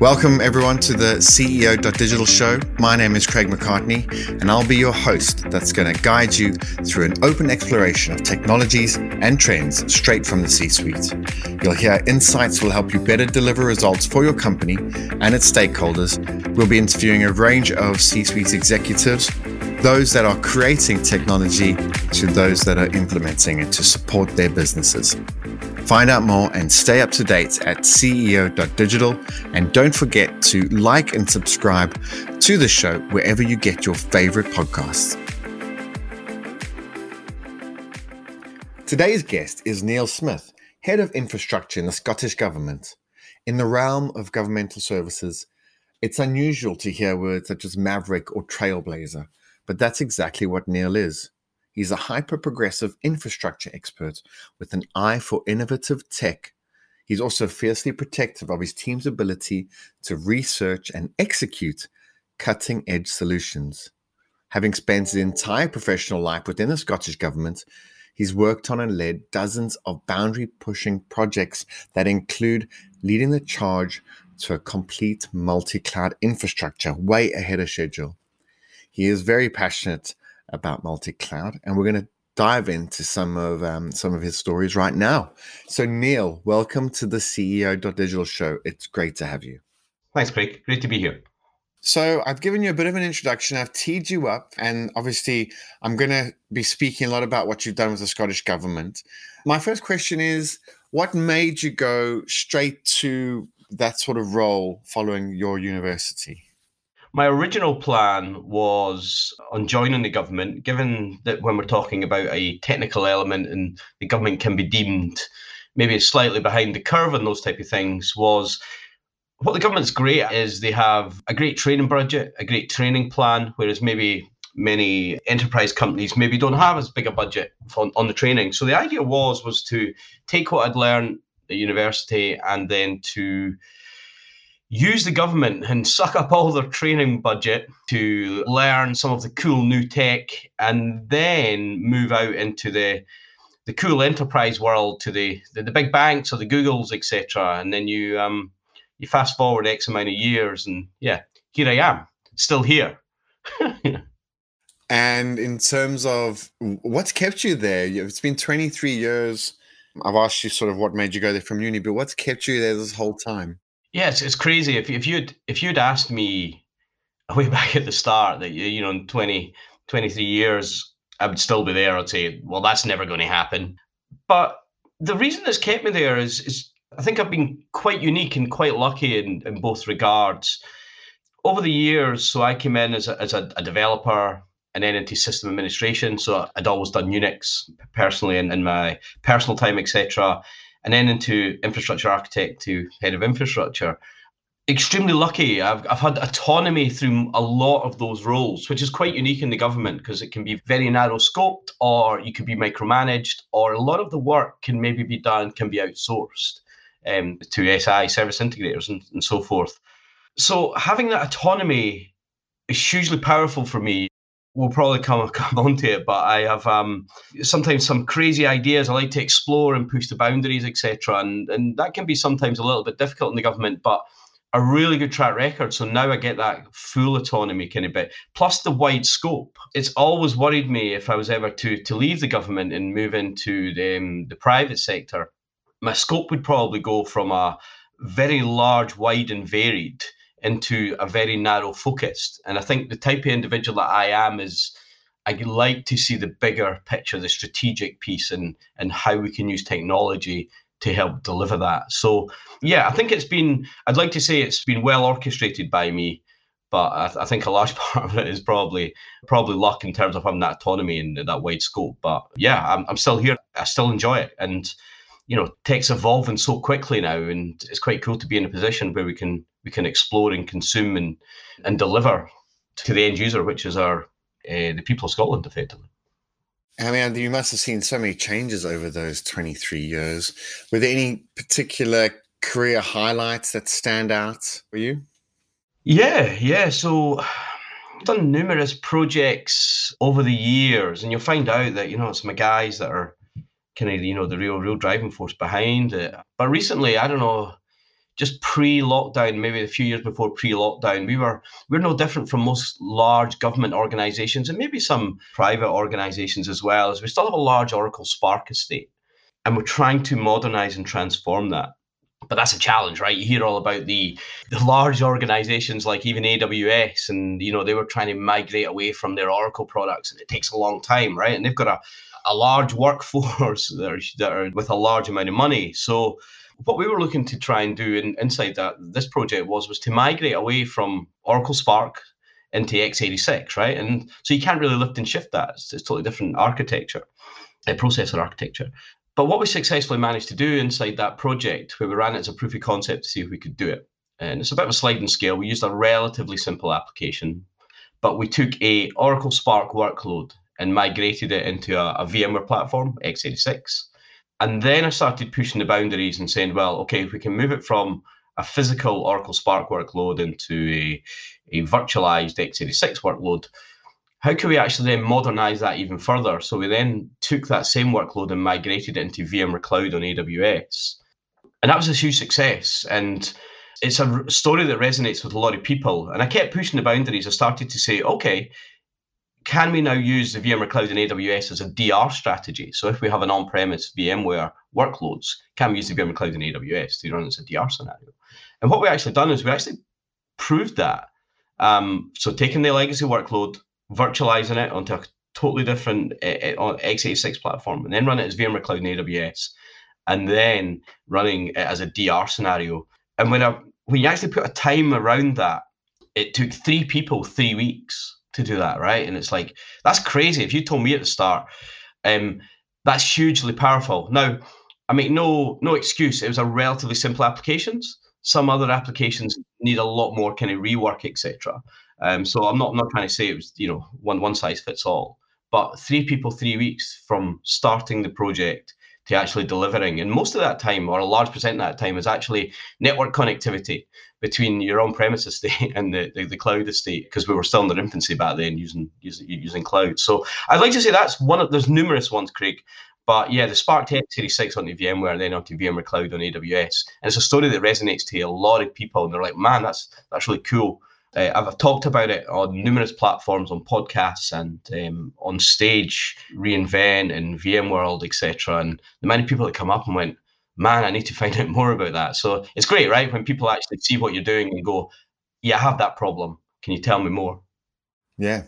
Welcome, everyone, to the CEO.digital show. My name is Craig McCartney, and I'll be your host that's going to guide you through an open exploration of technologies and trends straight from the C suite. You'll hear insights will help you better deliver results for your company and its stakeholders. We'll be interviewing a range of C suite executives, those that are creating technology to those that are implementing it to support their businesses. Find out more and stay up to date at CEO.digital. And don't forget to like and subscribe to the show wherever you get your favorite podcasts. Today's guest is Neill Smith, Head of Infrastructure in the Scottish Government. In the realm of governmental services, it's unusual to hear words such as maverick or trailblazer, but that's exactly what Neill is. He's a hyper progressive infrastructure expert with an eye for innovative tech. He's also fiercely protective of his team's ability to research and execute cutting edge solutions. Having spent his entire professional life within the Scottish Government, he's worked on and led dozens of boundary pushing projects that include leading the charge to a complete multi cloud infrastructure way ahead of schedule. He is very passionate about multi-cloud, and we're going to dive into some of um, some of his stories right now. So, Neill, welcome to the CEO.digital show. It's great to have you. Thanks, Craig. Great to be here. So, I've given you a bit of an introduction. I've teed you up, and obviously, I'm going to be speaking a lot about what you've done with the Scottish government. My first question is what made you go straight to that sort of role following your university? My original plan was on joining the government, given that when we're talking about a technical element and the government can be deemed maybe slightly behind the curve on those type of things, was what the government's great at is they have a great training budget, a great training plan, whereas maybe many enterprise companies maybe don't have as big a budget on, on the training. So the idea was was to take what I'd learned at university and then to use the government and suck up all their training budget to learn some of the cool new tech and then move out into the the cool enterprise world to the the, the big banks or the googles etc and then you um you fast forward x amount of years and yeah here i am still here. And in terms of what's kept you there? It's been 23 years. I've asked you sort of what made you go there from uni but what's kept you there this whole time Yes, it's crazy. If if you'd if you'd asked me way back at the start that you know in 20, 23 years I would still be there, I'd say, well, that's never going to happen. But the reason that's kept me there is is I think I've been quite unique and quite lucky in, in both regards. Over the years, so I came in as a, as a, a developer and then into system administration. So I'd always done Unix personally in, in my personal time, etc and then into infrastructure architect to head of infrastructure. Extremely lucky. I've, I've had autonomy through a lot of those roles, which is quite unique in the government because it can be very narrow scoped, or you could be micromanaged, or a lot of the work can maybe be done, can be outsourced um, to SI service integrators and, and so forth. So having that autonomy is hugely powerful for me we'll probably come come on to it, but I have um, sometimes some crazy ideas. I like to explore and push the boundaries, etc. And and that can be sometimes a little bit difficult in the government, but a really good track record. So now I get that full autonomy kind of bit, plus the wide scope. It's always worried me if I was ever to to leave the government and move into the, um, the private sector. My scope would probably go from a very large, wide, and varied into a very narrow focused. And I think the type of individual that I am is I like to see the bigger picture, the strategic piece, and and how we can use technology to help deliver that. So yeah, I think it's been. I'd like to say it's been well orchestrated by me, but I, th- I think a large part of it is probably probably luck in terms of having that autonomy and that wide scope. But yeah, I'm I'm still here. I still enjoy it, and you know, tech's evolving so quickly now, and it's quite cool to be in a position where we can we can explore and consume and and deliver to the end user, which is our uh, the people of Scotland, effectively. I mean, you must have seen so many changes over those 23 years. Were there any particular career highlights that stand out for you? Yeah, yeah. So I've done numerous projects over the years, and you'll find out that, you know, it's my guys that are kind of, you know, the real, real driving force behind it. But recently, I don't know, just pre-lockdown, maybe a few years before pre-lockdown, we were we're no different from most large government organizations and maybe some private organizations as well, as we still have a large Oracle SPARC estate. And we're trying to modernize and transform that. But that's a challenge, right? You hear all about the, the large organizations like even AWS, and you know, they were trying to migrate away from their Oracle products, and it takes a long time, right? And they've got a, a large workforce that are, that are with a large amount of money. So what we were looking to try and do in, inside that this project was was to migrate away from Oracle SPARC into x86, right? And so you can't really lift and shift that. It's, it's totally different architecture, a processor architecture. But what we successfully managed to do inside that project, where we ran it as a proof of concept to see if we could do it, and it's a bit of a sliding scale. We used a relatively simple application, but we took a Oracle SPARC workload and migrated it into a, a VMware platform, x86 and then I started pushing the boundaries and saying, well, okay, if we can move it from a physical Oracle SPARC workload into a, a virtualized x86 workload, how can we actually then modernize that even further? So we then took that same workload and migrated it into VMware Cloud on AWS. And that was a huge success. And it's a story that resonates with a lot of people. And I kept pushing the boundaries. I started to say, okay, can we now use the VMware Cloud on AWS as a DR strategy? So if we have an on-premise VMware workloads, can we use the VMware Cloud on AWS to run as a DR scenario? And what we actually done is we actually proved that. Um, so taking the legacy workload, virtualizing it onto a totally different uh, x86 platform, and then run it as VMware Cloud on AWS, and then running it as a DR scenario. And when I, when you actually put a time around that, it took three people three weeks to do that, right? And it's like that's crazy. If you told me at the start, um, that's hugely powerful. Now, I make no no excuse. It was a relatively simple applications. Some other applications need a lot more kind of rework, etc. Um, so I'm not I'm not trying to say it was you know one one size fits all. But three people, three weeks from starting the project to actually delivering. And most of that time, or a large percent of that time, is actually network connectivity between your on-premise estate and the, the, the cloud estate because we were still in their infancy back then using, using using cloud. So I'd like to say that's one of there's numerous ones, Craig. But yeah, the SPARC Tech Series 6 onto VMware and then onto VMware Cloud on AWS. And it's a story that resonates to a lot of people. And they're like, man, that's that's really cool. Uh, I've, I've, talked about it on numerous platforms, on podcasts and um, on stage, reInvent and VMworld, etc. And the many people that come up and went, "Man, I need to find out more about that." So it's great, right? When people actually see what you're doing and go, "Yeah, I have that problem. Can you tell me more?" Yeah.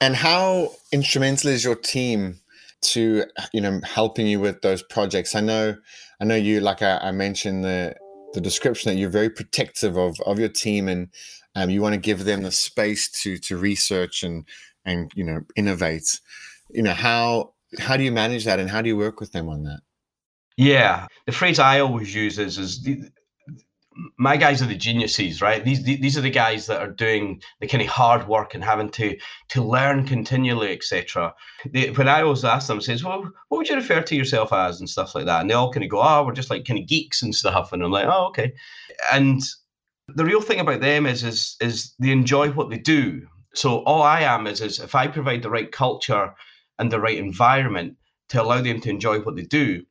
And how instrumental is your team to you know helping you with those projects? I know, I know you like I, I mentioned the the description that you're very protective of of your team and um, you want to give them the space to to research and and you know innovate. You know how how do you manage that and how do you work with them on that? Yeah, the phrase I always use is is the, my guys are the geniuses, right? These these are the guys that are doing the kind of hard work and having to to learn continually, etc. When I always ask them, says, "Well, what would you refer to yourself as?" and stuff like that, and they all kind of go, "Oh, we're just like kind of geeks and stuff," and I'm like, "Oh, okay." And the real thing about them is is is they enjoy what they do. So all I am is is if I provide the right culture and the right environment to allow them to enjoy what they do,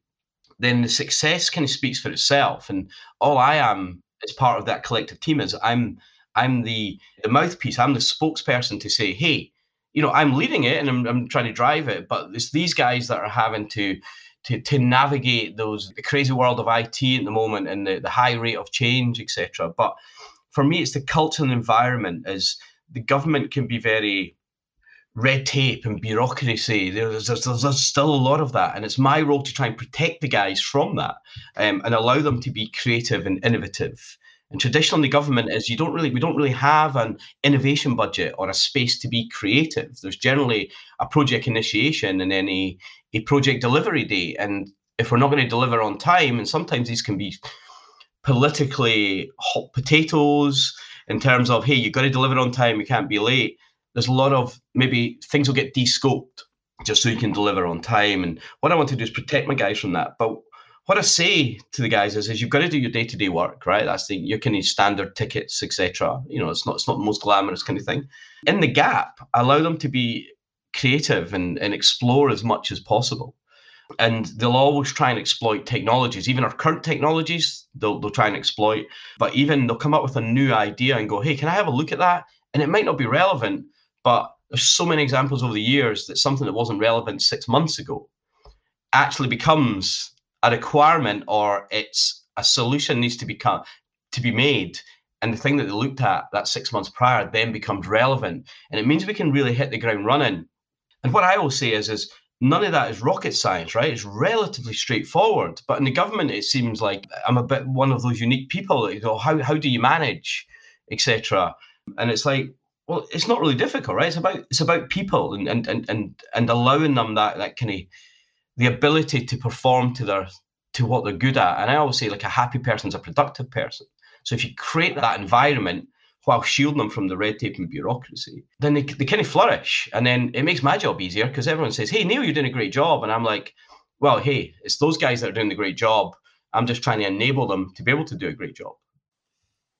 then the success kind of speaks for itself. And all I am as part of that collective team is I'm I'm the the mouthpiece. I'm the spokesperson to say, hey, you know, I'm leading it and I'm, I'm trying to drive it, but it's these guys that are having to to, to navigate those the crazy world of IT at the moment and the, the high rate of change, etc. But for me, it's the culture and environment. As the government can be very red tape and bureaucracy. There's, there's, there's, still a lot of that, and it's my role to try and protect the guys from that um, and allow them to be creative and innovative. And traditionally, government is you don't really we don't really have an innovation budget or a space to be creative. There's generally a project initiation and then a, project delivery day. And if we're not going to deliver on time, and sometimes these can be politically hot potatoes in terms of hey, you've got to deliver on time, you can't be late. There's a lot of maybe things will get descoped just so you can deliver on time. And what I want to do is protect my guys from that. But what I say to the guys is, is you've got to do your day-to-day work, right? That's the your kind of standard tickets, etc. You know, it's not it's not the most glamorous kind of thing. In the gap, allow them to be creative and, and explore as much as possible. and they'll always try and exploit technologies. Even our current technologies they'll, they'll try and exploit. But even they'll come up with a new idea and go hey can i have a look at that? And it might not be relevant but there's so many examples over the years that something that wasn't relevant six months ago actually becomes a requirement or it's a solution needs to become to be made. And the thing that they looked at that six months prior then becomes relevant. And it means we can really hit the ground running and what i will say is is none of that is rocket science right? It's relatively straightforward. But in the government it seems like i'm a bit one of those unique people that you go how, how do you manage etc and it's like well it's not really difficult right? It's about it's about people and and and and, and allowing them that that kind of the ability to perform to their to what they're good at. And i always say like a happy person's a productive person. So if you create that environment while shielding them from the red tape and bureaucracy, then they, they kind of flourish. And then it makes my job easier because everyone says, Hey, Neill, you're doing a great job. And I'm like, Well, hey, it's those guys that are doing the great job. I'm just trying to enable them to be able to do a great job.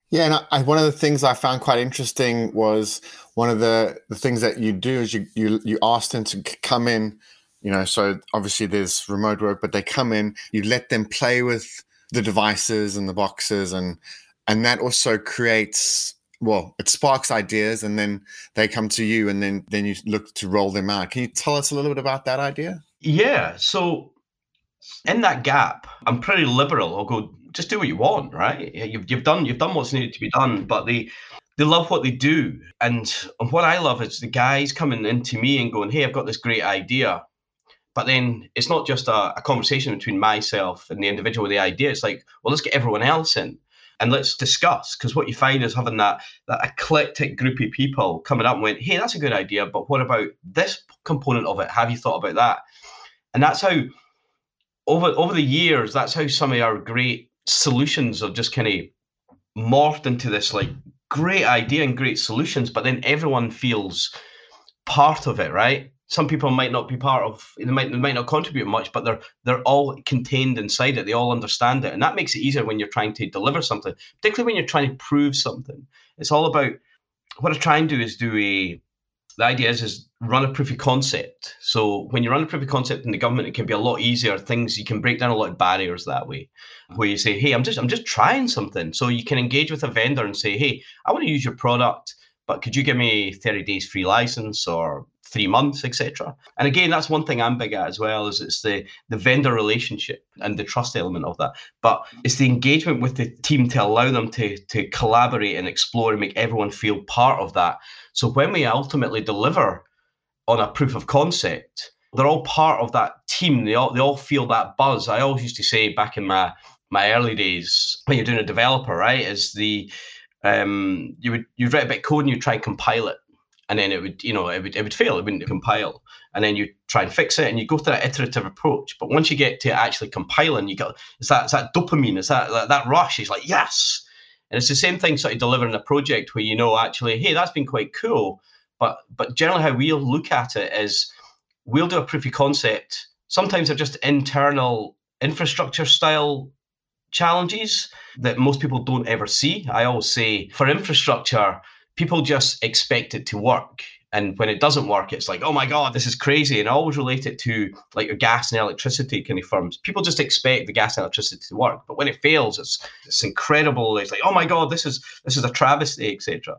Yeah, and I, one of the things I found quite interesting was one of the, the things that you do is you, you you ask them to come in, you know. So obviously there's remote work, but they come in, you let them play with the devices and the boxes, and and that also creates well it sparks ideas and then they come to you and then then you look to roll them out. Can you tell us a little bit about that idea? Yeah so in that gap i'm pretty liberal. I'll go just do what you want right? You've, you've done you've done what's needed to be done but they they love what they do. And, and what i love is the guys coming into me and going hey i've got this great idea. But then it's not just a, a conversation between myself and the individual with the idea. It's like well let's get everyone else in and let's discuss. Because what you find is having that that eclectic group of people coming up and went, hey, that's a good idea, but what about this component of it? Have you thought about that? And that's how over over the years, that's how some of our great solutions have just kind of morphed into this like great idea and great solutions, but then everyone feels part of it, right? Some people might not be part of they might they might not contribute much but they're they're all contained inside it. They all understand it. And that makes it easier when you're trying to deliver something particularly when you're trying to prove something. It's all about what i try and do is do a the idea is is run a proof of concept. So when you run a proof of concept in the government it can be a lot easier. Things you can break down a lot of barriers that way mm-hmm. where you say hey i'm just i'm just trying something. So you can engage with a vendor and say hey i want to use your product but could you give me 30 days free license or three months, etc. And again, that's one thing I'm big at as well, is it's the the vendor relationship and the trust element of that. But it's the engagement with the team to allow them to to collaborate and explore and make everyone feel part of that. So when we ultimately deliver on a proof of concept, they're all part of that team. They all they all feel that buzz. I always used to say back in my my early days when you're doing a developer, right, is the um, you would you'd write a bit of code and you try and compile it and then it would you know it would it would fail it wouldn't compile. And then you try and fix it and you go through that iterative approach. But once you get to actually compiling you got it's that it's that dopamine it's that, that that rush. It's like yes! And it's the same thing sort of delivering a project where you know actually hey that's been quite cool. But but generally how we'll look at it is we'll do a proof of concept. Sometimes they're just internal infrastructure style challenges that most people don't ever see. I always say for infrastructure people just expect it to work. And when it doesn't work, it's like, oh my God, this is crazy. And I always relate it to like your gas and electricity kind of firms. People just expect the gas and electricity to work. But when it fails, it's it's incredible. It's like, oh my God, this is this is a travesty, etc.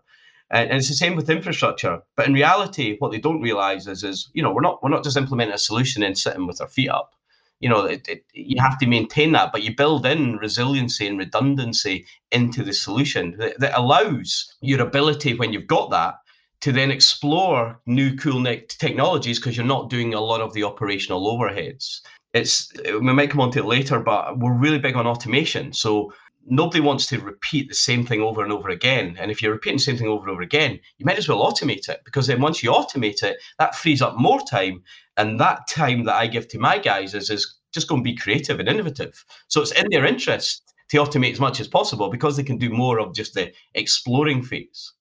And, and it's the same with infrastructure. But in reality, what they don't realize is is, you know, we're not we're not just implementing a solution and sitting with our feet up you know, it, it, you have to maintain that, but you build in resiliency and redundancy into the solution that, that allows your ability when you've got that to then explore new cool technologies because you're not doing a lot of the operational overheads. It's we might come on to it later, but we're really big on automation. So nobody wants to repeat the same thing over and over again. And if you're repeating the same thing over and over again, you might as well automate it because then once you automate it, that frees up more time. And that time that I give to my guys is, is just going to be creative and innovative. So it's in their interest to automate as much as possible because they can do more of just the exploring phase.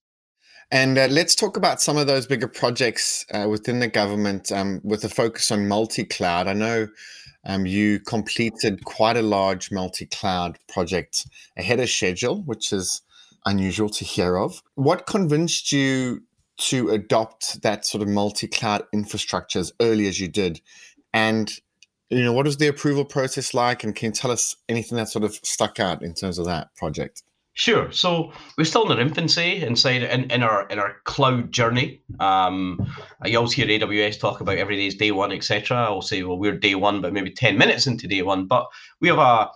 And uh, let's talk about some of those bigger projects uh, within the government um, with a focus on multi cloud. I know um, you completed quite a large multi cloud project ahead of schedule, which is unusual to hear of. What convinced you to adopt that sort of multi cloud infrastructure as early as you did? And You know, what was the approval process like? And can you tell us anything that sort of stuck out in terms of that project? Sure. So we're still in our infancy inside in, in our in our cloud journey. Um, you always hear AWS talk about every day's day one, etc. I'll say, well, we're day one, but maybe ten minutes into day one. But we have a.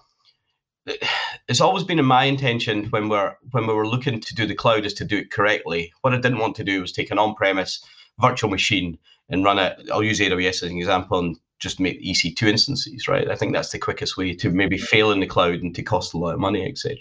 It's always been in my intention when we're when we were looking to do the cloud is to do it correctly. What I didn't want to do was take an on-premise virtual machine and run it. I'll use AWS as an example and just make EC2 instances, right? I think that's the quickest way to maybe fail in the cloud and to cost a lot of money, etc.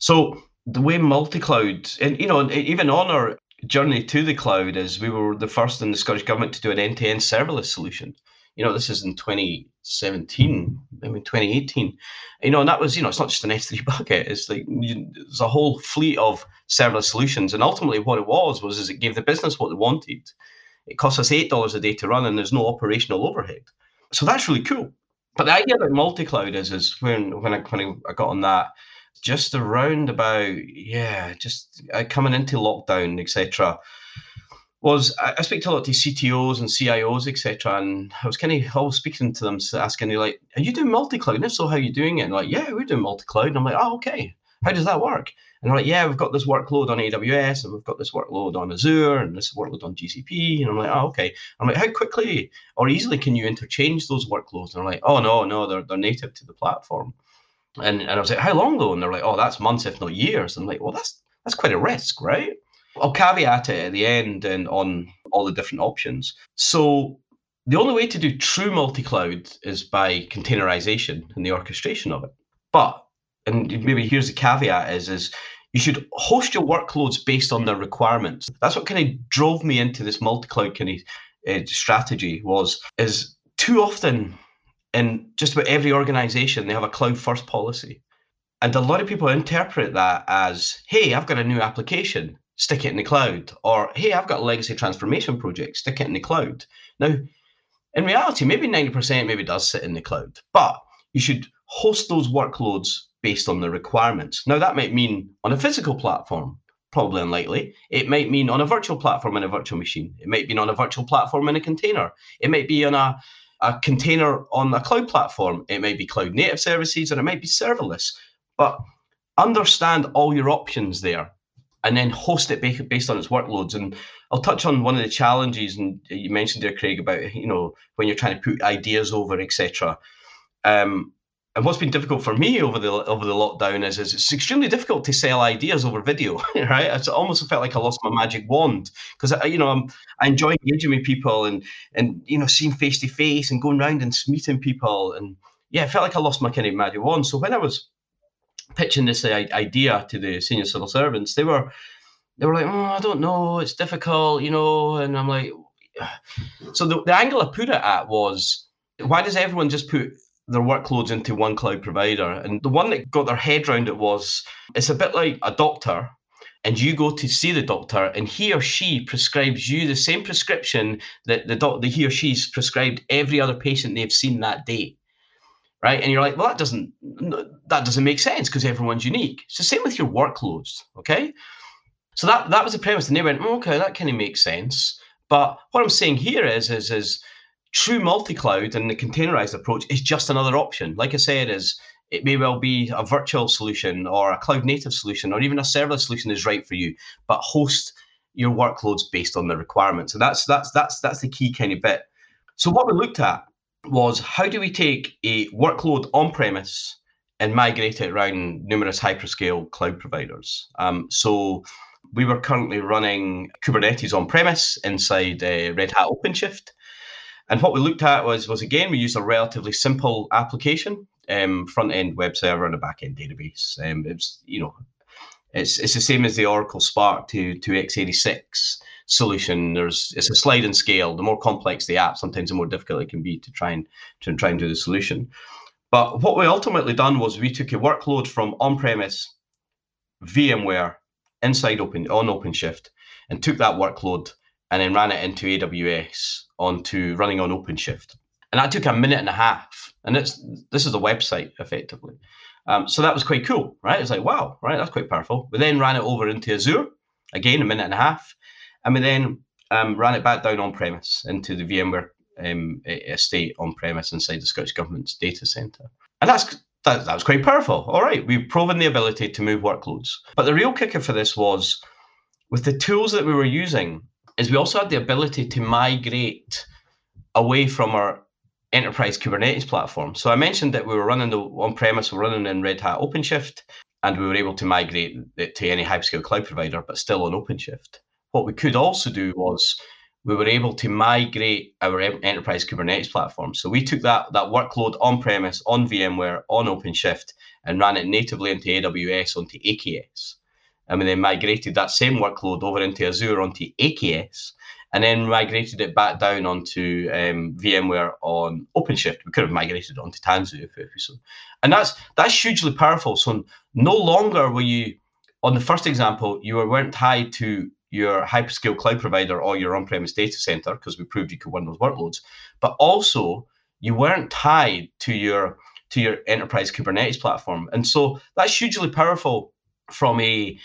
So the way multi-cloud, and you know, even on our journey to the cloud, is we were the first in the Scottish government to do an end-to-end serverless solution. You know, this is in 2017, I mean 2018. You know, and that was, you know, it's not just an S3 bucket. It's like there's a whole fleet of serverless solutions, and ultimately what it was was is it gave the business what they wanted. It costs us eight dollars a day to run, and there's no operational overhead. So that's really cool. But the idea about multi-cloud is, is when when I when I got on that, just around about yeah, just uh, coming into lockdown, etc. Was I, I speak to a lot of CTOs and CIOs, etc. And I was kind of always speaking to them, asking you like, "Are you doing multi-cloud? And if so, how are you doing it?" And like, "Yeah, we're doing multi-cloud." And I'm like, "Oh, okay. How does that work?" And they're like, "Yeah, we've got this workload on AWS, and we've got this workload on Azure, and this workload on GCP." And I'm like, "Oh, okay." I'm like, "How quickly or easily can you interchange those workloads?" And they're like, "Oh no, no, they're they're native to the platform." And, and I was like, how long though? And they're like, oh, that's months, if not years. I'm like, well, that's that's quite a risk, right? I'll caveat it at the end and on all the different options. So the only way to do true multi-cloud is by containerization and the orchestration of it. But and maybe here's the caveat is is you should host your workloads based on their requirements. That's what kind of drove me into this multi-cloud kind of uh, strategy was is too often in just about every organization, they have a cloud first policy. And a lot of people interpret that as, hey, I've got a new application, stick it in the cloud. Or, hey, I've got a legacy transformation project, stick it in the cloud. Now, in reality, maybe 90% maybe does sit in the cloud, but you should host those workloads based on the requirements. Now, that might mean on a physical platform, probably unlikely. It might mean on a virtual platform in a virtual machine. It might be on a virtual platform in a container. It might be on a a container on a cloud platform. It might be cloud native services or it might be serverless. But understand all your options there and then host it based on its workloads. And I'll touch on one of the challenges, and you mentioned there, Craig, about you know when you're trying to put ideas over, etc. Um, and what's been difficult for me over the over the lockdown is, is it's extremely difficult to sell ideas over video, right? It's almost felt like I lost my magic wand because you know I'm, I enjoy engaging with people and and you know seeing face to face and going around and meeting people and yeah, I felt like I lost my kind of magic wand. So when I was pitching this idea to the senior civil servants, they were they were like, oh, I don't know, it's difficult, you know, and I'm like, so the, the angle I put it at was, why does everyone just put their workloads into one cloud provider. And the one that got their head around it was it's a bit like a doctor and you go to see the doctor and he or she prescribes you the same prescription that the doctor he or she's prescribed every other patient they've seen that day. Right? And you're like well that doesn't that doesn't make sense because everyone's unique. The same with your workloads okay? So that that was the premise and they went oh, okay that kind of makes sense. But what i'm saying here is is is true multi-cloud and the containerized approach is just another option. Like I said, is it may well be a virtual solution or a cloud native solution or even a serverless solution is right for you, but host your workloads based on the requirements. So that's that's that's that's the key kind of bit. So what we looked at was how do we take a workload on premise and migrate it around numerous hyperscale cloud providers. Um, so we were currently running Kubernetes on premise inside uh, Red Hat OpenShift. And what we looked at was, was again, we used a relatively simple application, um, front end web server and a back end database. Um, it's you know, it's it's the same as the Oracle SPARC to to x86 solution. There's it's a slide and scale. The more complex the app, sometimes the more difficult it can be to try and to try and do the solution. But what we ultimately done was we took a workload from on-premise VMware inside Open on OpenShift and took that workload and then ran it into AWS onto running on OpenShift. And that took a minute and a half. And it's this is a website effectively. Um, so that was quite cool, right? It's like, wow, right, that's quite powerful. We then ran it over into Azure, again, a minute and a half. And we then um, ran it back down on premise into the VMware um, estate on premise inside the Scottish Government's data centre. And that's that, that was quite powerful. All right, we've proven the ability to move workloads. But the real kicker for this was with the tools that we were using, is we also had the ability to migrate away from our enterprise Kubernetes platform. So I mentioned that we were running the on-premise, we're running in Red Hat OpenShift, and we were able to migrate it to any hyperscale cloud provider, but still on OpenShift. What we could also do was we were able to migrate our enterprise Kubernetes platform. So we took that that workload on premise, on VMware, on OpenShift, and ran it natively into AWS onto EKS. And then migrated that same workload over into Azure onto AKS, and then migrated it back down onto um, VMware on OpenShift. We could have migrated onto Tanzu if, if we so. And that's that's hugely powerful. So no longer were you on the first example, you weren't tied to your hyperscale cloud provider or your on-premise data center because we proved you could run those workloads, but also you weren't tied to your to your enterprise Kubernetes platform. And so that's hugely powerful from a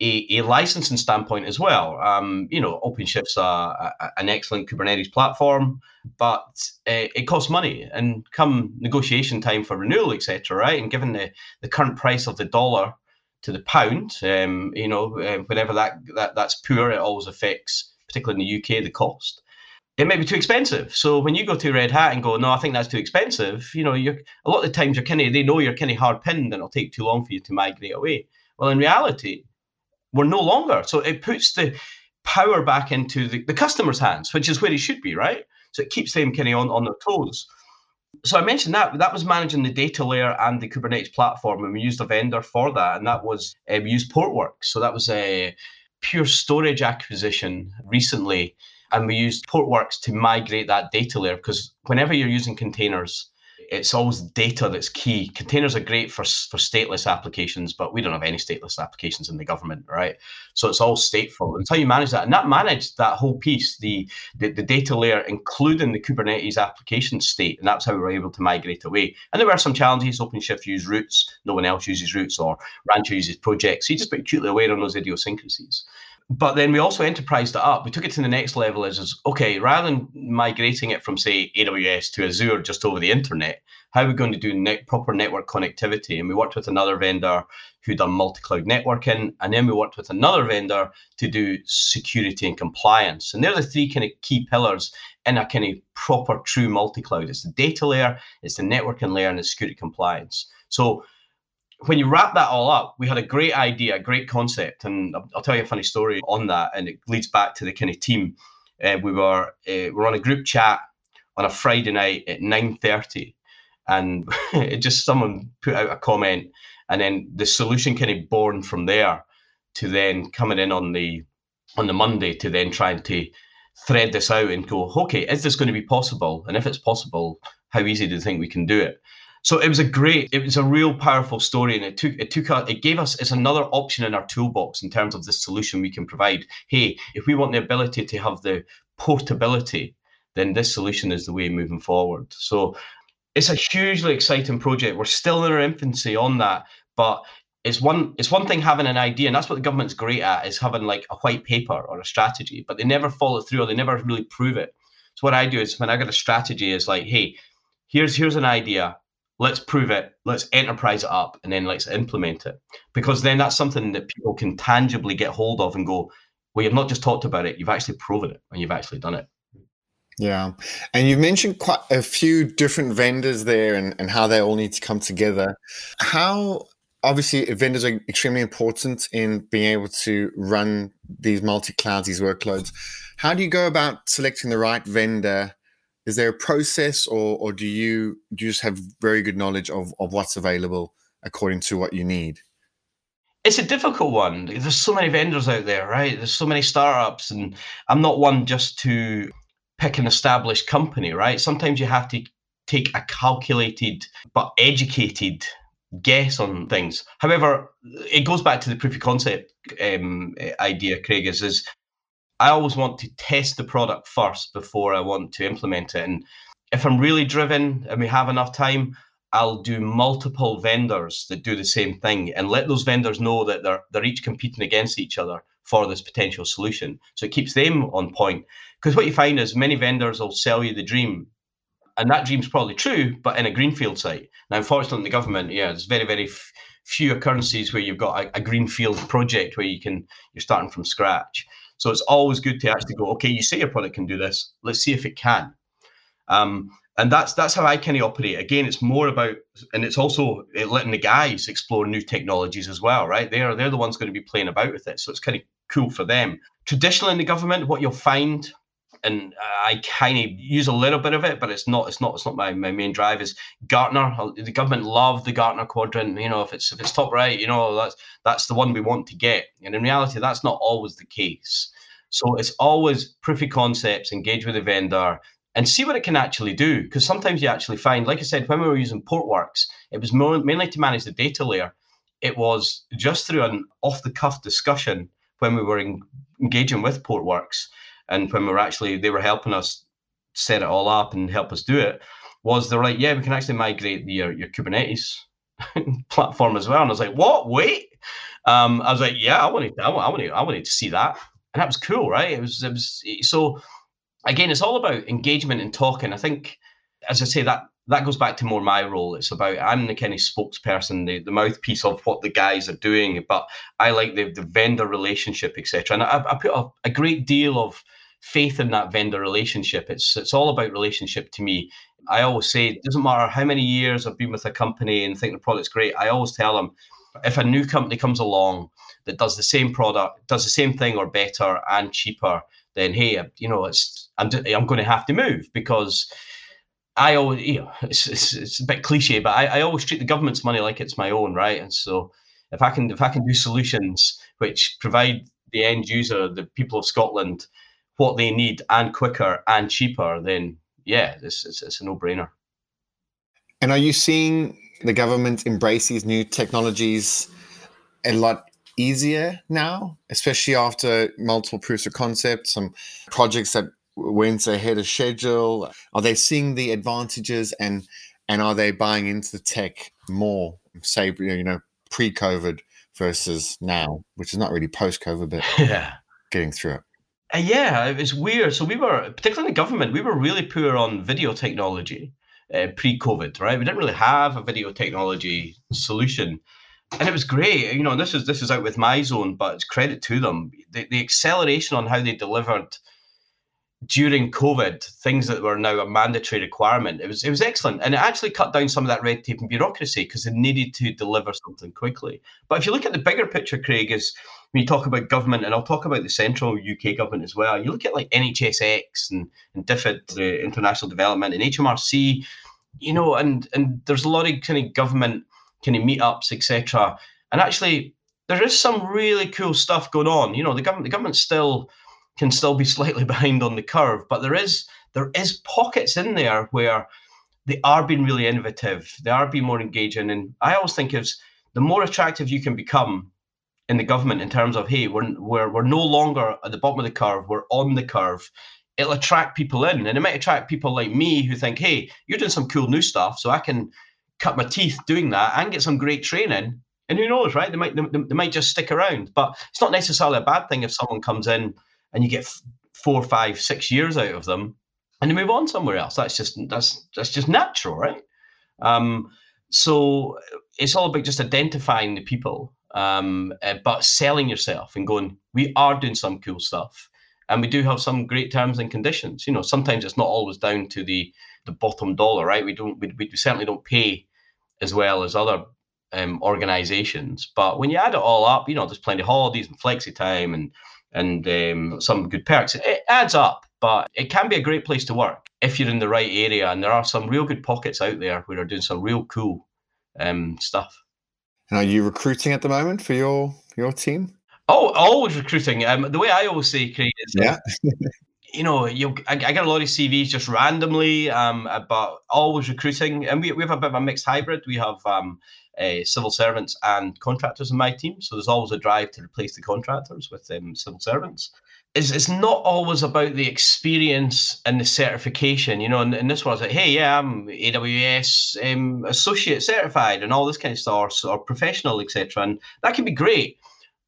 a, a licensing standpoint as well. Um, you know, OpenShift's a, a, an excellent Kubernetes platform, but uh, it costs money. And come negotiation time for renewal, etc., right? And given the, the current price of the dollar to the pound, um, you know, uh, whenever that, that that's poor, it always affects, particularly in the UK, the cost. It may be too expensive. So when you go to Red Hat and go, no, I think that's too expensive, you know, you're a lot of the times you're kind of they know you're kind of hard pinned and it'll take too long for you to migrate away. Well, in reality, we're no longer. So it puts the power back into the, the customer's hands, which is where it should be, right? So it keeps them kind of on, on their toes. So I mentioned that that was managing the data layer and the Kubernetes platform, and we used a vendor for that, and that was uh, we used Portworx. So that was a pure storage acquisition recently, and we used Portworx to migrate that data layer because whenever you're using containers, it's always data that's key. Containers are great for for stateless applications, but we don't have any stateless applications in the government, right? So it's all stateful. And how you manage that, and that managed that whole piece, the, the the data layer, including the Kubernetes application state, and that's how we were able to migrate away. And there were some challenges. OpenShift used routes, no one else uses routes, or Rancher uses projects. So you just be acutely aware on those idiosyncrasies but then we also enterprised it up. We took it to the next level as, is okay, rather than migrating it from say AWS to Azure just over the internet, how are we going to do proper network connectivity? And we worked with another vendor who done multi-cloud networking, and then we worked with another vendor to do security and compliance. And they're the three kind of key pillars in a kind of proper true multi-cloud. It's the data layer, it's the networking layer, and the security compliance. So when you wrap that all up, we had a great idea, a great concept, and I'll tell you a funny story on that, and it leads back to the kind of team. Uh, we were uh, we were on a group chat on a Friday night at nine thirty, and it just someone put out a comment, and then the solution kind of born from there to then coming in on the on the Monday to then trying to thread this out and go, okay, is this going to be possible? And if it's possible, how easy do you think we can do it? So it was a great, it was a real powerful story, and it took it took a, it gave us it's another option in our toolbox in terms of the solution we can provide. Hey, if we want the ability to have the portability, then this solution is the way moving forward. So it's a hugely exciting project. We're still in our infancy on that, but it's one it's one thing having an idea, and that's what the government's great at is having like a white paper or a strategy, but they never follow through or they never really prove it. So what I do is when I get a strategy is like, hey, here's here's an idea let's prove it, let's enterprise it up, and then let's implement it. Because then that's something that people can tangibly get hold of and go, well, you've not just talked about it, you've actually proven it and you've actually done it. Yeah. And you've mentioned quite a few different vendors there and, and how they all need to come together. How obviously vendors are extremely important in being able to run these multi-clouds, these workloads. How do you go about selecting the right vendor is there a process or or do you do you just have very good knowledge of, of what's available according to what you need? It's a difficult one. There's so many vendors out there right? There's so many startups and i'm not one just to pick an established company right? Sometimes you have to take a calculated but educated guess on things. However it goes back to the proof of concept um, idea craig is, is I always want to test the product first before I want to implement it. And if I'm really driven and we have enough time, I'll do multiple vendors that do the same thing and let those vendors know that they're they're each competing against each other for this potential solution. So it keeps them on point. Because what you find is many vendors will sell you the dream. And that dream's probably true, but in a greenfield site. Now, unfortunately, the government, yeah, there's very, very f- few occurrences where you've got a, a greenfield project where you can you're starting from scratch. So it's always good to actually go, okay, you say your product can do this. Let's see if it can. Um, and that's that's how I kind of operate. Again, it's more about, and it's also eh, letting the guys explore new technologies as well, right? They're they're the ones going to be playing about with it, so it's kind of cool for them. Traditionally in the government, what you'll find, and I kind of use a little bit of it, but it's not it's not it's not my, my main drive. Is Gartner? The government love the Gartner quadrant. You know, if it's if it's top right, you know that's that's the one we want to get. And in reality, that's not always the case. So it's always proof of concepts, engage with the vendor, and see what it can actually do. Because sometimes you actually find, like I said, when we were using Portworx, it was more, mainly to manage the data layer. It was just through an off the cuff discussion when we were in, engaging with Portworx and when we were actually, they were helping us set it all up and help us do it, was they're like, yeah, we can actually migrate the, your, your Kubernetes platform as well. And I was like, what? Wait. Um, I was like, yeah, I wanted, I, I wanted, I wanted to see that, and that was cool, right? It was, it was so again, it's all about engagement and talking. I think, as I say, that that goes back to more my role. It's about I'm the kind of spokesperson, the, the mouthpiece of what the guys are doing, but I like the, the vendor relationship, etc. And I, I put a, a, great deal of faith in that vendor relationship. It's it's all about relationship to me. I always say it doesn't matter how many years I've been with a company and think the product's great. I always tell them if a new company comes along that does the same product, does the same thing or better and cheaper, then hey, uh, you know, it's I'm I'm going to have to move because I always, you know, it's, it's, it's a bit cliche, but I, I always treat the government's money like it's my own, right? And so if I can if I can do solutions which provide the end user, the people of Scotland, what they need and quicker and cheaper, then yeah, it's, it's, it's a no brainer. And are you seeing the government embrace these new technologies a lot easier now, especially after multiple proofs of concept, some projects that went ahead of schedule? Are they seeing the advantages and and are they buying into the tech more, say you know pre-COVID versus now, which is not really post-COVID, but yeah, getting through it. Uh, yeah, it was weird. So we were, particularly in the government, we were really poor on video technology uh, pre-COVID, right? We didn't really have a video technology solution and it was great. You know, this is this is out with my zone, but it's credit to them. The, the acceleration on how they delivered during COVID things that were now a mandatory requirement. It was it was excellent, and it actually cut down some of that red tape and bureaucracy because they needed to deliver something quickly. But if you look at the bigger picture, Craig, is when you talk about government, and I'll talk about the central UK government as well. You look at like NHSX and and DFID, the international development, and HMRC. You know, and and there's a lot of kind of government kind of meetups, etc. And actually, there is some really cool stuff going on. You know, the government the government still can still be slightly behind on the curve, but there is there is pockets in there where they are being really innovative. They are being more engaging, and I always think is the more attractive you can become in the government in terms of hey, we're we're we're no longer at the bottom of the curve, we're on the curve. It'll attract people in, and it might attract people like me who think, hey, you're doing some cool new stuff, so I can cut my teeth doing that and get some great training. And who knows, right? They might they, they might just stick around. But it's not necessarily a bad thing if someone comes in and you get four, five, six years out of them, and they move on somewhere else. That's just that's that's just natural, right? Um, so it's all about just identifying the people, um, uh, but selling yourself and going. We are doing some cool stuff, and we do have some great terms and conditions. You know, sometimes it's not always down to the the bottom dollar, right? We don't we, we certainly don't pay as well as other um, organizations. But when you add it all up, you know, there's plenty of holidays and flexi time and and um, some good perks. It adds up, but it can be a great place to work if you're in the right area. And there are some real good pockets out there where are doing some real cool um, stuff. And are you recruiting at the moment for your your team? Oh, always recruiting. Um, the way I always say, Craig, is yeah. you know, you I, I, get a lot of CVs just randomly, um, but always recruiting, and we, we have a bit of a mixed hybrid. We have um, uh, civil servants and contractors in my team, so there's always a drive to replace the contractors with um, civil servants. is it's not always about the experience and the certification, you know. And, and this was like, hey, yeah, I'm AWS um, associate certified and all this kind of stuff, or, or professional, etc. And that can be great.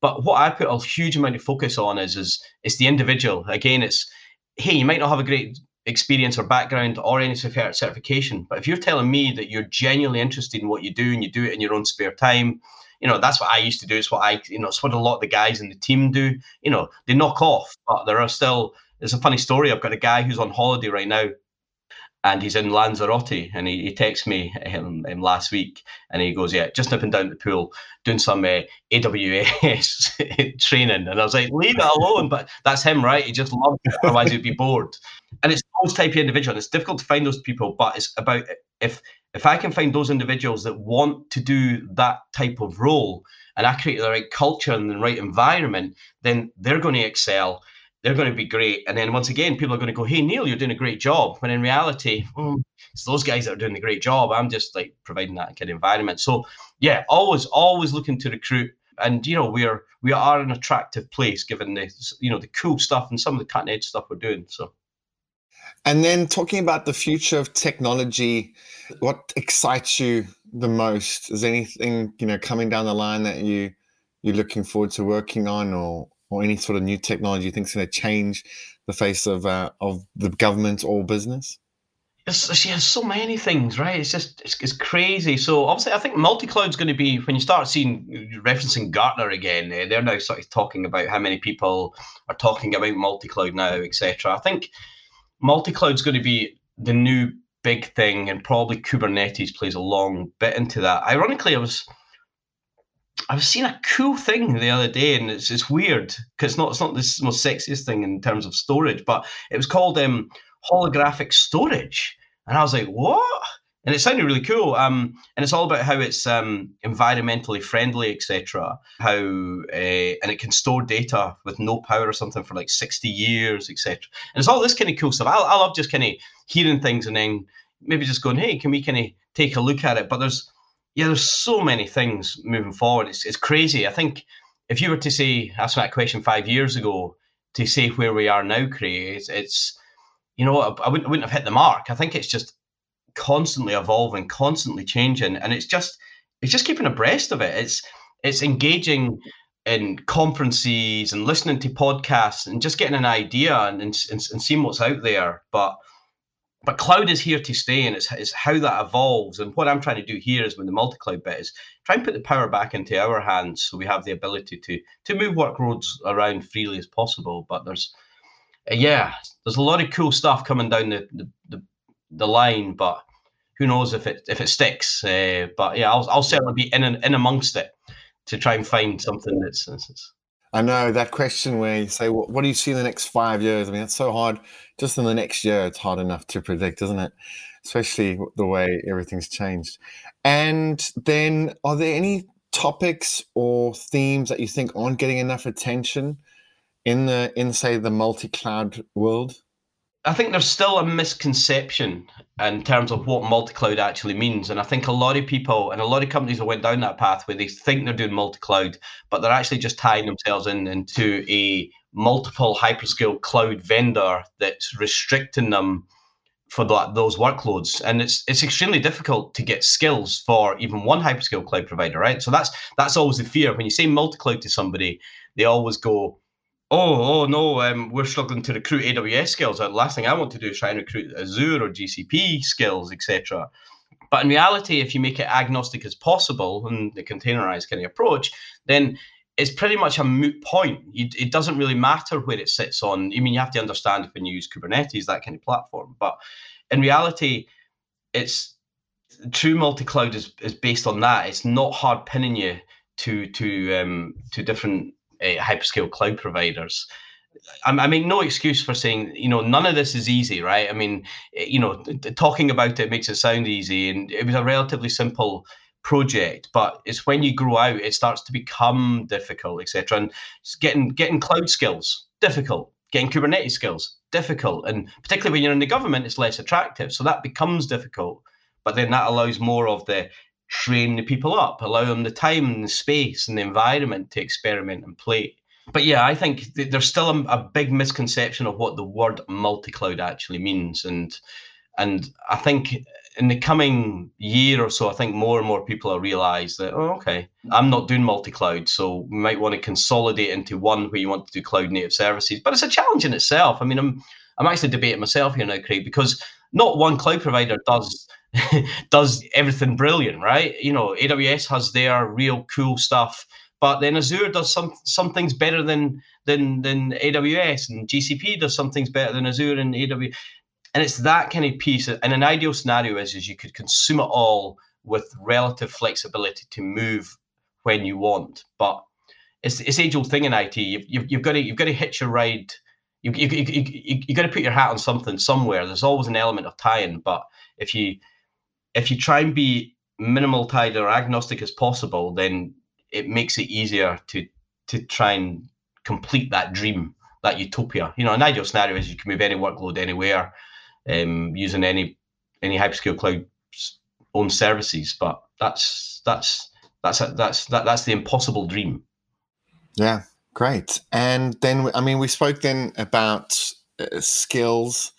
But what I put a huge amount of focus on is is it's the individual. Again, it's hey, you might not have a great experience or background or any certification, but if you're telling me that you're genuinely interested in what you do and you do it in your own spare time, you know that's what I used to do. It's what I, you know, it's what a lot of the guys in the team do. You know, they knock off, but there are still. There's a funny story. I've got a guy who's on holiday right now and he's in Lanzarote. And he, he texts me um, um, last week, and he goes, "Yeah, just nipping down the pool, doing some uh, AWS training." And I was like, "Leave it alone." But that's him, right? He just loves it. Otherwise, he'd be bored. And it's those type of individual. And It's difficult to find those people, but it's about if if I can find those individuals that want to do that type of role, and I create the right culture and the right environment, then they're going to excel they're going to be great. And then once again, people are going to go, "Hey, Neill, you're doing a great job." When in reality, mm, it's those guys that are doing the great job. I'm just like providing that kind of environment. So yeah, always, always looking to recruit. And you know, we're we are an attractive place given the you know the cool stuff and some of the cutting edge stuff we're doing. So. And then talking about the future of technology, what excites you the most? Is anything you know coming down the line that you you're looking forward to working on, or or any sort of new technology you think is going to change the face of uh, of the government or business? It's, yeah, so many things, right? It's just it's, it's crazy. So obviously, I think multi-cloud's going to be when you start seeing referencing Gartner again. Uh, they're now sort of talking about how many people are talking about multi-cloud now, etc. I think multi-cloud's going to be the new big thing, and probably Kubernetes plays a long bit into that. Ironically, I was I was seeing a cool thing the other day, and it's it's weird because it's not it's not the most sexiest thing in terms of storage, but it was called um, holographic storage, and I was like, what? And it sounded really cool. Um, and it's all about how it's um, environmentally friendly, etc. How uh, and it can store data with no power or something for like sixty years, etc. And it's all this kind of cool stuff. I, I love just kind of hearing things and then maybe just going, hey, can we kind of take a look at it? But there's yeah, there's so many things moving forward. It's it's crazy. I think if you were to say ask that question five years ago to say where we are now, Craig, it's, it's you know I, I, wouldn't I wouldn't have hit the mark. I think it's just constantly evolving, constantly changing, and it's just it's just keeping abreast of it. It's it's engaging in conferences and listening to podcasts and just getting an idea and, and, and seeing what's out there. But but cloud is here to stay and it's, it's how that evolves. And what i'm trying to do here is with the multi-cloud bit is try and put the power back into our hands so we have the ability to to move workloads around freely as possible. But there's uh, yeah there's a lot of cool stuff coming down the the, the, the line but who knows if it if it sticks uh, but yeah I'll, I'll certainly be in in amongst it to try and find something that's, that's I know that question where you say, what, what do you see in the next five years? I mean, it's so hard. Just in the next year, it's hard enough to predict, isn't it? Especially the way everything's changed. And then, are there any topics or themes that you think aren't getting enough attention in the in say the multi-cloud world? I think there's still a misconception in terms of what multi-cloud actually means, and I think a lot of people and a lot of companies that went down that path where they think they're doing multi-cloud, but they're actually just tying themselves in into a multiple hyperscale cloud vendor that's restricting them for that, those workloads, and it's it's extremely difficult to get skills for even one hyperscale cloud provider, right? So that's that's always the fear when you say multi-cloud to somebody, they always go oh, oh no, um, we're struggling to recruit AWS skills. The last thing I want to do is try and recruit Azure or GCP skills, etc. But in reality, if you make it agnostic as possible and the containerized kind of approach, then it's pretty much a moot point. You, it doesn't really matter where it sits on. I mean, you have to understand if you use Kubernetes, that kind of platform. But in reality, it's true multi-cloud is, is based on that. It's not hard pinning you to to um, to different uh, hyperscale cloud providers. I, make no excuse for saying, you know, none of this is easy, right? I mean, eh, you know, talking about it makes it sound easy, and it was a relatively simple project but it's when you grow out it starts to become difficult etc and getting getting cloud skills difficult getting kubernetes skills difficult and particularly when you're in the government it's less attractive so that becomes difficult but then that allows more of the train the people up, allow them the time and the space and the environment to experiment and play. but yeah, I think there's still a, a big misconception of what the word multi-cloud actually means, and and I think in the coming year or so, I think more and more people will realize that, oh, okay, I'm not doing multi cloud. So we might want to consolidate into one where you want to do cloud native services. But it's a challenge in itself. I mean, I'm, I'm actually debating myself here now, Craig, because not one cloud provider does does everything brilliant, right? You know, AWS has their real cool stuff, but then Azure does some some things better than than than AWS, and GCP does some things better than Azure and AWS. And it's that kind of piece. And an ideal scenario is, is you could consume it all with relative flexibility to move when you want. But it's it's age old thing in IT. You've, you've, you've got to you've got to hitch a ride. You you, you, you, you got to put your hat on something somewhere. There's always an element of tie-in. But if you if you try and be minimal tied or agnostic as possible, then it makes it easier to to try and complete that dream, that utopia. You know, an ideal scenario is you can move any workload anywhere um, using any any hyperscale cloud own services. But that's that's that's that's that, that's the impossible dream. Yeah, great. And then I mean, we spoke then about uh, skills.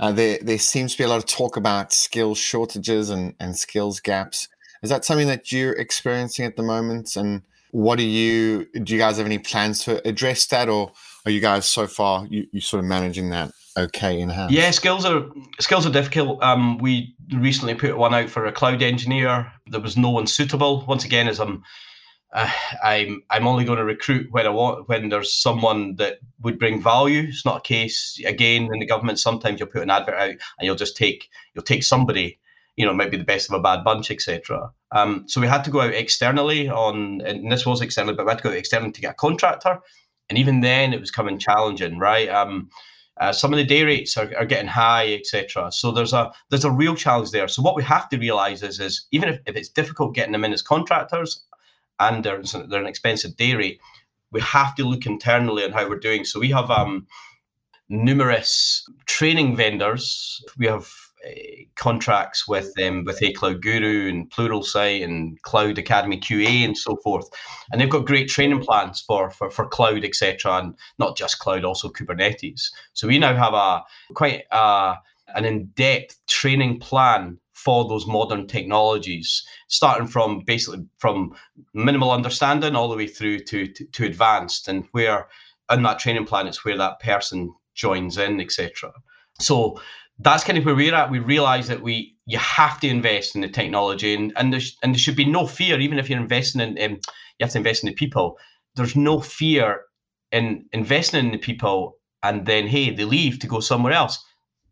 Uh, there there seems to be a lot of talk about skills shortages and and skills gaps. Is that something that you're experiencing at the moment? And what do you do? You guys have any plans to address that, or are you guys so far you you sort of managing that okay in house? Yeah, skills are skills are difficult. Um, we recently put one out for a cloud engineer. There was no one suitable. Once again, as I'm, uh, I'm I'm only going to recruit when I want when there's someone that would bring value. It's not a case again in the government. Sometimes you'll put an advert out and you'll just take you'll take somebody. You know, maybe the best of a bad bunch, etc. Um, so we had to go out externally on, and this was externally, but we had to go externally to get a contractor, and even then it was coming challenging, right? Um, uh, some of the day rates are, are getting high, etc. So there's a there's a real challenge there. So what we have to realize is is even if, if it's difficult getting them in as contractors and they're, they're an expensive rate, we have to look internally on how we're doing. So we have um, numerous training vendors. We have uh, contracts with them um, with a Cloud Guru and Pluralsight and Cloud Academy QA and so forth, and they've got great training plans for for, for cloud etc. and not just cloud, also Kubernetes. So we now have a quite an in-depth training plan for those modern technologies, starting from basically from minimal understanding all the way through to, to, to advanced, and where in that training plan it's where that person joins in, etc. So that's kind of where we're at. We realize that we you have to invest in the technology, and and there, and there should be no fear, even if you're investing in, um, you have to invest in the people. There's no fear in investing in the people, and then hey, they leave to go somewhere else.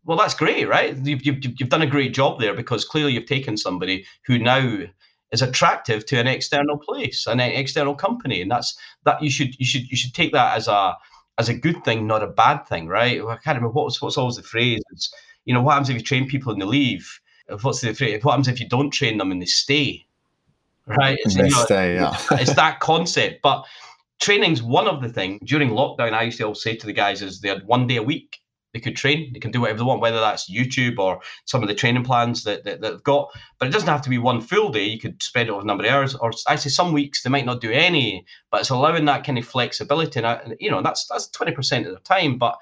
Well, that's great, right? You've, you've, you've done a great job there because clearly you've taken somebody who now is attractive to an external place, an external company, and that's that you should you should you should take that as a as a good thing, not a bad thing, right? I can't remember what was what's always the phrase. It's you know, what happens if you train people and they leave? What's the phrase? what happens if you don't train them and they stay? Right? It's, they you know, stay, yeah. it's that concept. But training's one of the things. During lockdown, I used to always say to the guys is they had one day a week they could train. They can do whatever they want, whether that's YouTube or some of the training plans that, that, that they've got. But it doesn't have to be one full day. You could spread it over a number of hours. Or actually, some weeks they might not do any, but it's allowing that kind of flexibility. And, I, you know, that's that's twenty percent of the time. But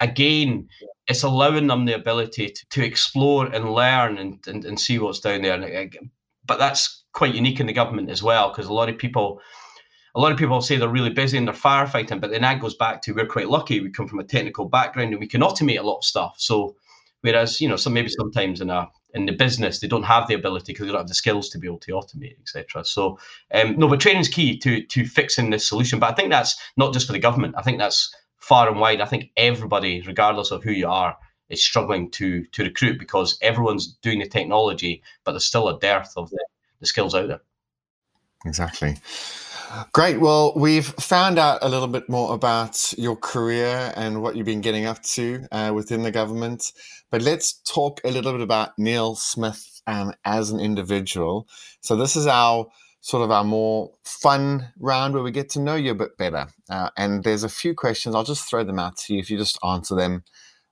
again, it's allowing them the ability to, to explore and learn and, and, and see what's down there. Uh, but that's quite unique in the government as well, because a lot of people, a lot of people say they're really busy and they're firefighting, but then that goes back to we're quite lucky. We come from a technical background and we can automate a lot of stuff. So whereas you know, some maybe sometimes in a in the business they don't have the ability because they don't have the skills to be able to automate, etc. So um, no, but training is key to to fixing this solution. But I think that's not just for the government. I think that's far and wide. I think everybody, regardless of who you are, is struggling to to recruit because everyone's doing the technology, but there's still a dearth of the, the skills out there. Exactly. Great. Well, we've found out a little bit more about your career and what you've been getting up to uh, within the government. But let's talk a little bit about Neill Smith um, as an individual. So, this is our sort of our more fun round where we get to know you a bit better. Uh, and there's a few questions. I'll just throw them out to you if you just answer them.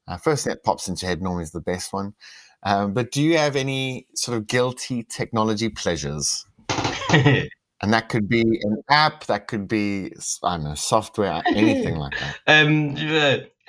Uh, first thing that pops into your head normally is the best one. Um, but do you have any sort of guilty technology pleasures? And that could be an app, that could be I don't know software, anything like that. Um,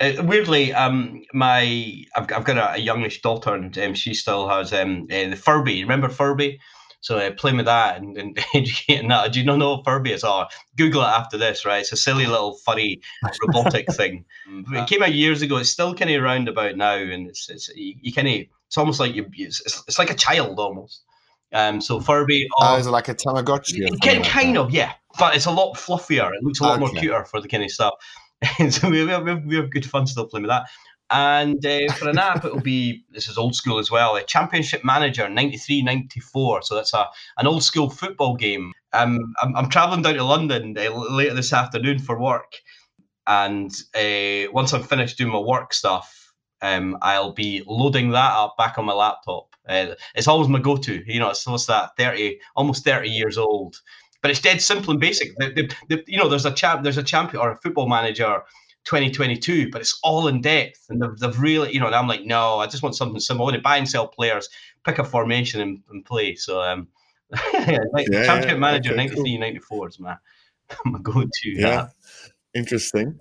uh, weirdly, um, my I've, I've got a, a youngish daughter, and um, she still has um uh, the Furby. Remember Furby? So uh, playing with that and, and educating that. Do you not know what Furby is? Oh, Google it after this, right? It's a silly little furry robotic thing. It came out years ago. It's still kind of around about now, and it's, it's you, you kind of it's almost like you it's, it's like a child almost. Um, so Furby. Oh, uh, is it like a Tamagotchi? Kind, kind of, yeah. But it's a lot fluffier. It looks a lot okay. more cuter for the kind of stuff. so we have, we have good fun still playing with that. And uh, for an app, it'll be this is old school as well. A Championship Manager 93 94. So that's a an old school football game. Um, I'm, I'm traveling down to London uh, later this afternoon for work. And uh, once I'm finished doing my work stuff, um, I'll be loading that up back on my laptop. Uh, it's always my go-to. You know, it's almost that 30, almost 30 years old. But it's dead simple and basic. The, the, the, you know, there's a champ, there's a champion or a football manager 2022, but it's all in depth. And they've, they've really, you know, I'm like, no, I just want something simple. I want to buy and sell players, pick a formation and, and play. So, um, like yeah, Championship yeah, Manager okay, 93, cool. 94 is my, my go to. Yeah. Interesting.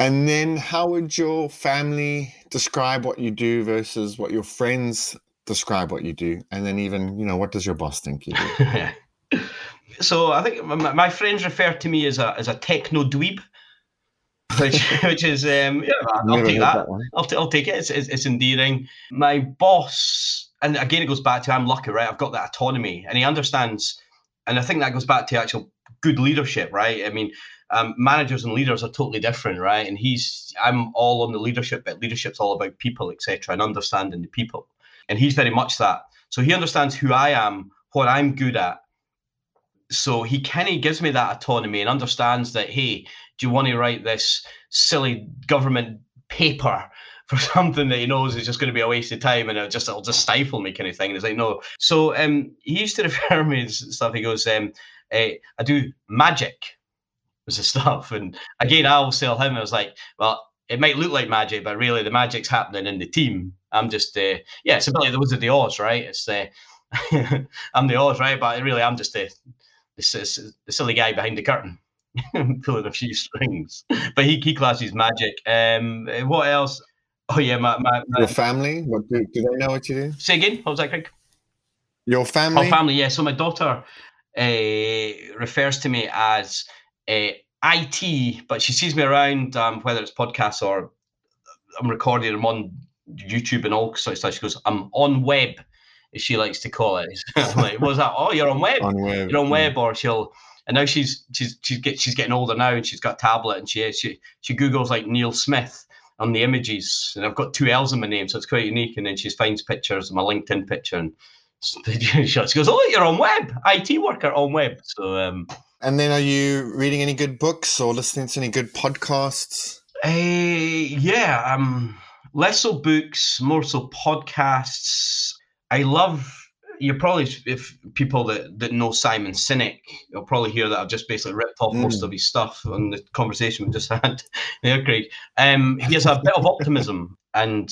And then how would your family describe what you do versus what your friends describe what you do? And then even, you know, what does your boss think you do? so I think my, friends refer to me as a, as a techno dweeb which, which is um, yeah, I'll take that. that I'll, t- I'll take it. It's, it's, it's endearing. My boss, and again, it goes back to I'm lucky, right? I've got that autonomy, and he understands. And I think that goes back to actual good leadership, right? I mean, um, managers and leaders are totally different, right? And he's I'm all on the leadership, but leadership's all about people, etc., and understanding the people. And he's very much that. So he understands who I am, what I'm good at. So he kind of gives me that autonomy and understands that, hey, do you want to write this silly government paper for something that he knows is just going to be a waste of time and it'll just it'll just stifle me kind of thing. And it's like no. So um, he used to refer me stuff. He goes, um, uh, I do magic was the stuff. And again, I will tell him, I was like, well, it might look like magic, but really the magic's happening in the team. I'm just, uh, yeah, it's a bit like the Wizard of Oz, right? It's uh, I'm the Oz, right? But really, I'm just the, the, the silly guy behind the curtain. pulling a few strings. But he, he classes magic. Um, what else? Oh yeah, my, my, my your family. What do, do they know what you do? Say again. What was that, Craig? Your family. Oh, family. Yeah. So my daughter uh, refers to me as uh, IT, but she sees me around, um, whether it's podcasts or I'm recording them on YouTube and all sorts of stuff. She goes, "I'm on web." As she likes to call it. I'm like, what's that? Oh, you're on web. On web. You're on web, or she'll and now she's she's she's get, she's getting older now, and she's got a tablet, and she she she googles like Neill Smith on the images, and I've got two L's in my name, so it's quite unique. And then she finds pictures, of my LinkedIn picture, and she goes, "Oh, you're on web, IT worker on web." So, um, and then are you reading any good books or listening to any good podcasts? Uh, yeah, um, less so books, more so podcasts. I love you probably if people that, that know Simon Sinek, you'll probably hear that I've just basically ripped off mm. most of his stuff on the conversation we just had there, Craig. Um, he has a bit of optimism, and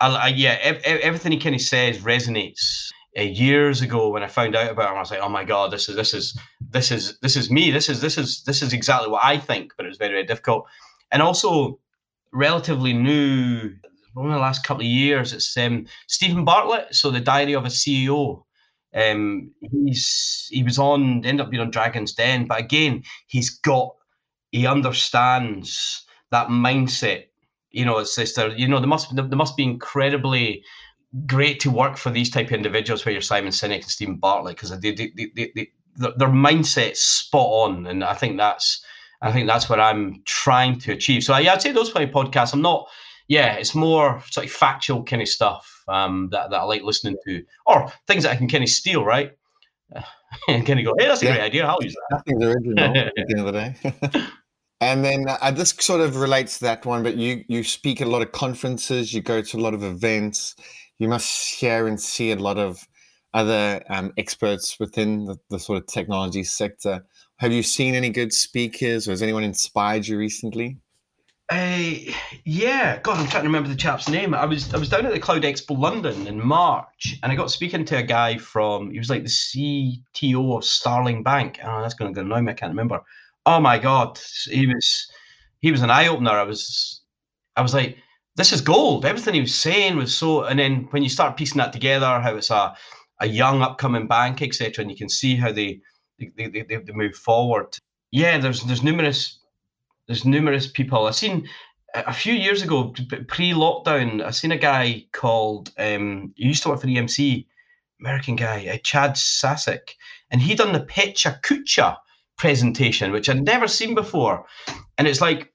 I, I, yeah, ev- everything he kind of says resonates. Uh, years ago, when I found out about him, I was like, "Oh my god, this is this is this is this is me. This is this is this is exactly what I think." But it was very very difficult, and also relatively new over the last couple of years, it's um, Steven Bartlett. So the Diary of a CEO. Um, he's he was on ended up being on Dragon's Den, but again, he's got he understands that mindset. You know, it's just you know there must there must be incredibly great to work for these type of individuals where you're Simon Sinek and Steven Bartlett because they, they, they, they, they, their mindset's spot on, and I think that's I think that's what I'm trying to achieve. So yeah, I'd say those kind of podcasts. I'm not yeah, it's more sort of factual kind of stuff um, that, that I like listening to, or things that I can kind of steal, right? and kind of go, hey, that's a yeah. great idea. I'll use that. Nothing's original at the end of the day. and then uh, this sort of relates to that one, but you you speak at a lot of conferences, you go to a lot of events, you must hear and see a lot of other um, experts within the, the sort of technology sector. Have you seen any good speakers, or has anyone inspired you recently? Uh, yeah, God, I'm trying to remember the chap's name. I was I was down at the Cloud Expo London in March, and I got speaking to a guy from. He was like the CTO of Starling Bank. Oh, that's going to annoy me. I can't remember. Oh my God, he was he was an eye opener. I was I was like, this is gold. Everything he was saying was so. And then when you start piecing that together, how it's a a young upcoming bank, etc., and you can see how they they, they, they move forward. Yeah, there's there's numerous there's numerous people. I've seen a few years ago, pre-lockdown, I seen a guy called um, he used to work for EMC, American guy, uh, Chad Sakac, and he done the Pecha Kucha presentation, which I'd never seen before, and it's like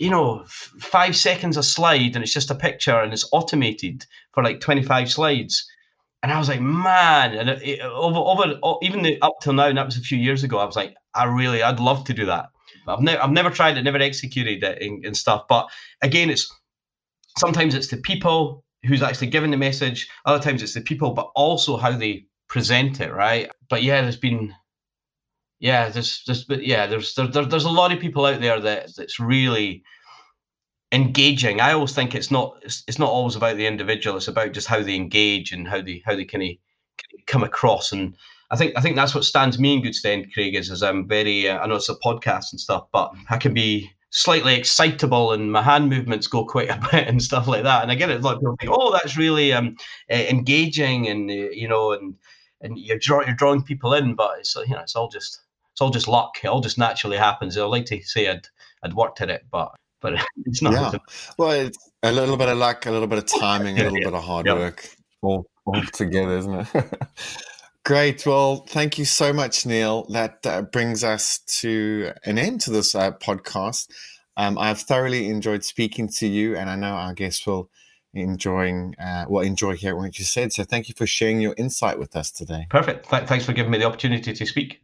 you know f- five seconds a slide, and it's just a picture, and it's automated for like twenty five slides. And I was like, man, and it, it, over, over, even the, up till now, and that was a few years ago. I was like, I really, I'd love to do that. I've never I've never tried it, never executed it and stuff. But again, it's sometimes it's the people who's actually giving the message. Other times it's the people, but also how they present it, right? But yeah, there's been yeah, there's there's but yeah, there's there, there, there's a lot of people out there that that's really engaging. I always think it's not it's, it's not always about the individual. It's about just how they engage and how they how they kind of come across and I think I think that's what stands me in good stead, Craig, is, is I'm very uh, I know it's a podcast and stuff, but I can be slightly excitable and my hand movements go quite a bit and stuff like that. And I get it, a lot of people think, oh, that's really um, uh, engaging and uh, you know, and and you're draw, you're drawing people in, but it's you know, it's all just it's all just luck. It all just naturally happens. I'd like to say I'd I'd worked at it, but but it's not. Yeah. Well, it's a little bit of luck, a little bit of timing, a little yeah. bit of hard yep. work, all all together, isn't it? Great. Well, thank you so much, Neill. That uh, brings us to an end to this uh, podcast. Um, I've thoroughly enjoyed speaking to you, and I know our guests will enjoying uh, will enjoy hearing what you said. So, thank you for sharing your insight with us today. Perfect. Th- thanks for giving me the opportunity to speak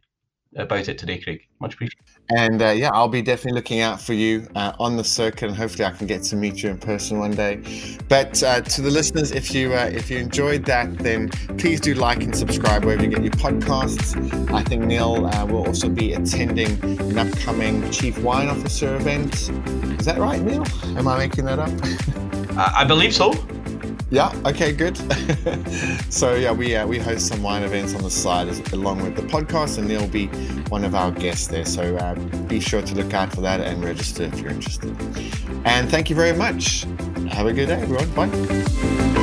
about it today, Craig. Much appreciated. And uh, yeah, I'll be definitely looking out for you uh, on the circuit, and hopefully, I can get to meet you in person one day. But uh, to the listeners, if you uh, if you enjoyed that, then please do like and subscribe wherever you get your podcasts. I think Neill uh, will also be attending an upcoming Chief Wine Officer event. Is that right, Neill? Am I making that up? I believe so. Yeah. Okay. Good. so yeah, we uh, we host some wine events on the side as, along with the podcast, and will be one of our guests there. So uh, be sure to look out for that and register if you're interested. And thank you very much. Have a good day, everyone. Bye.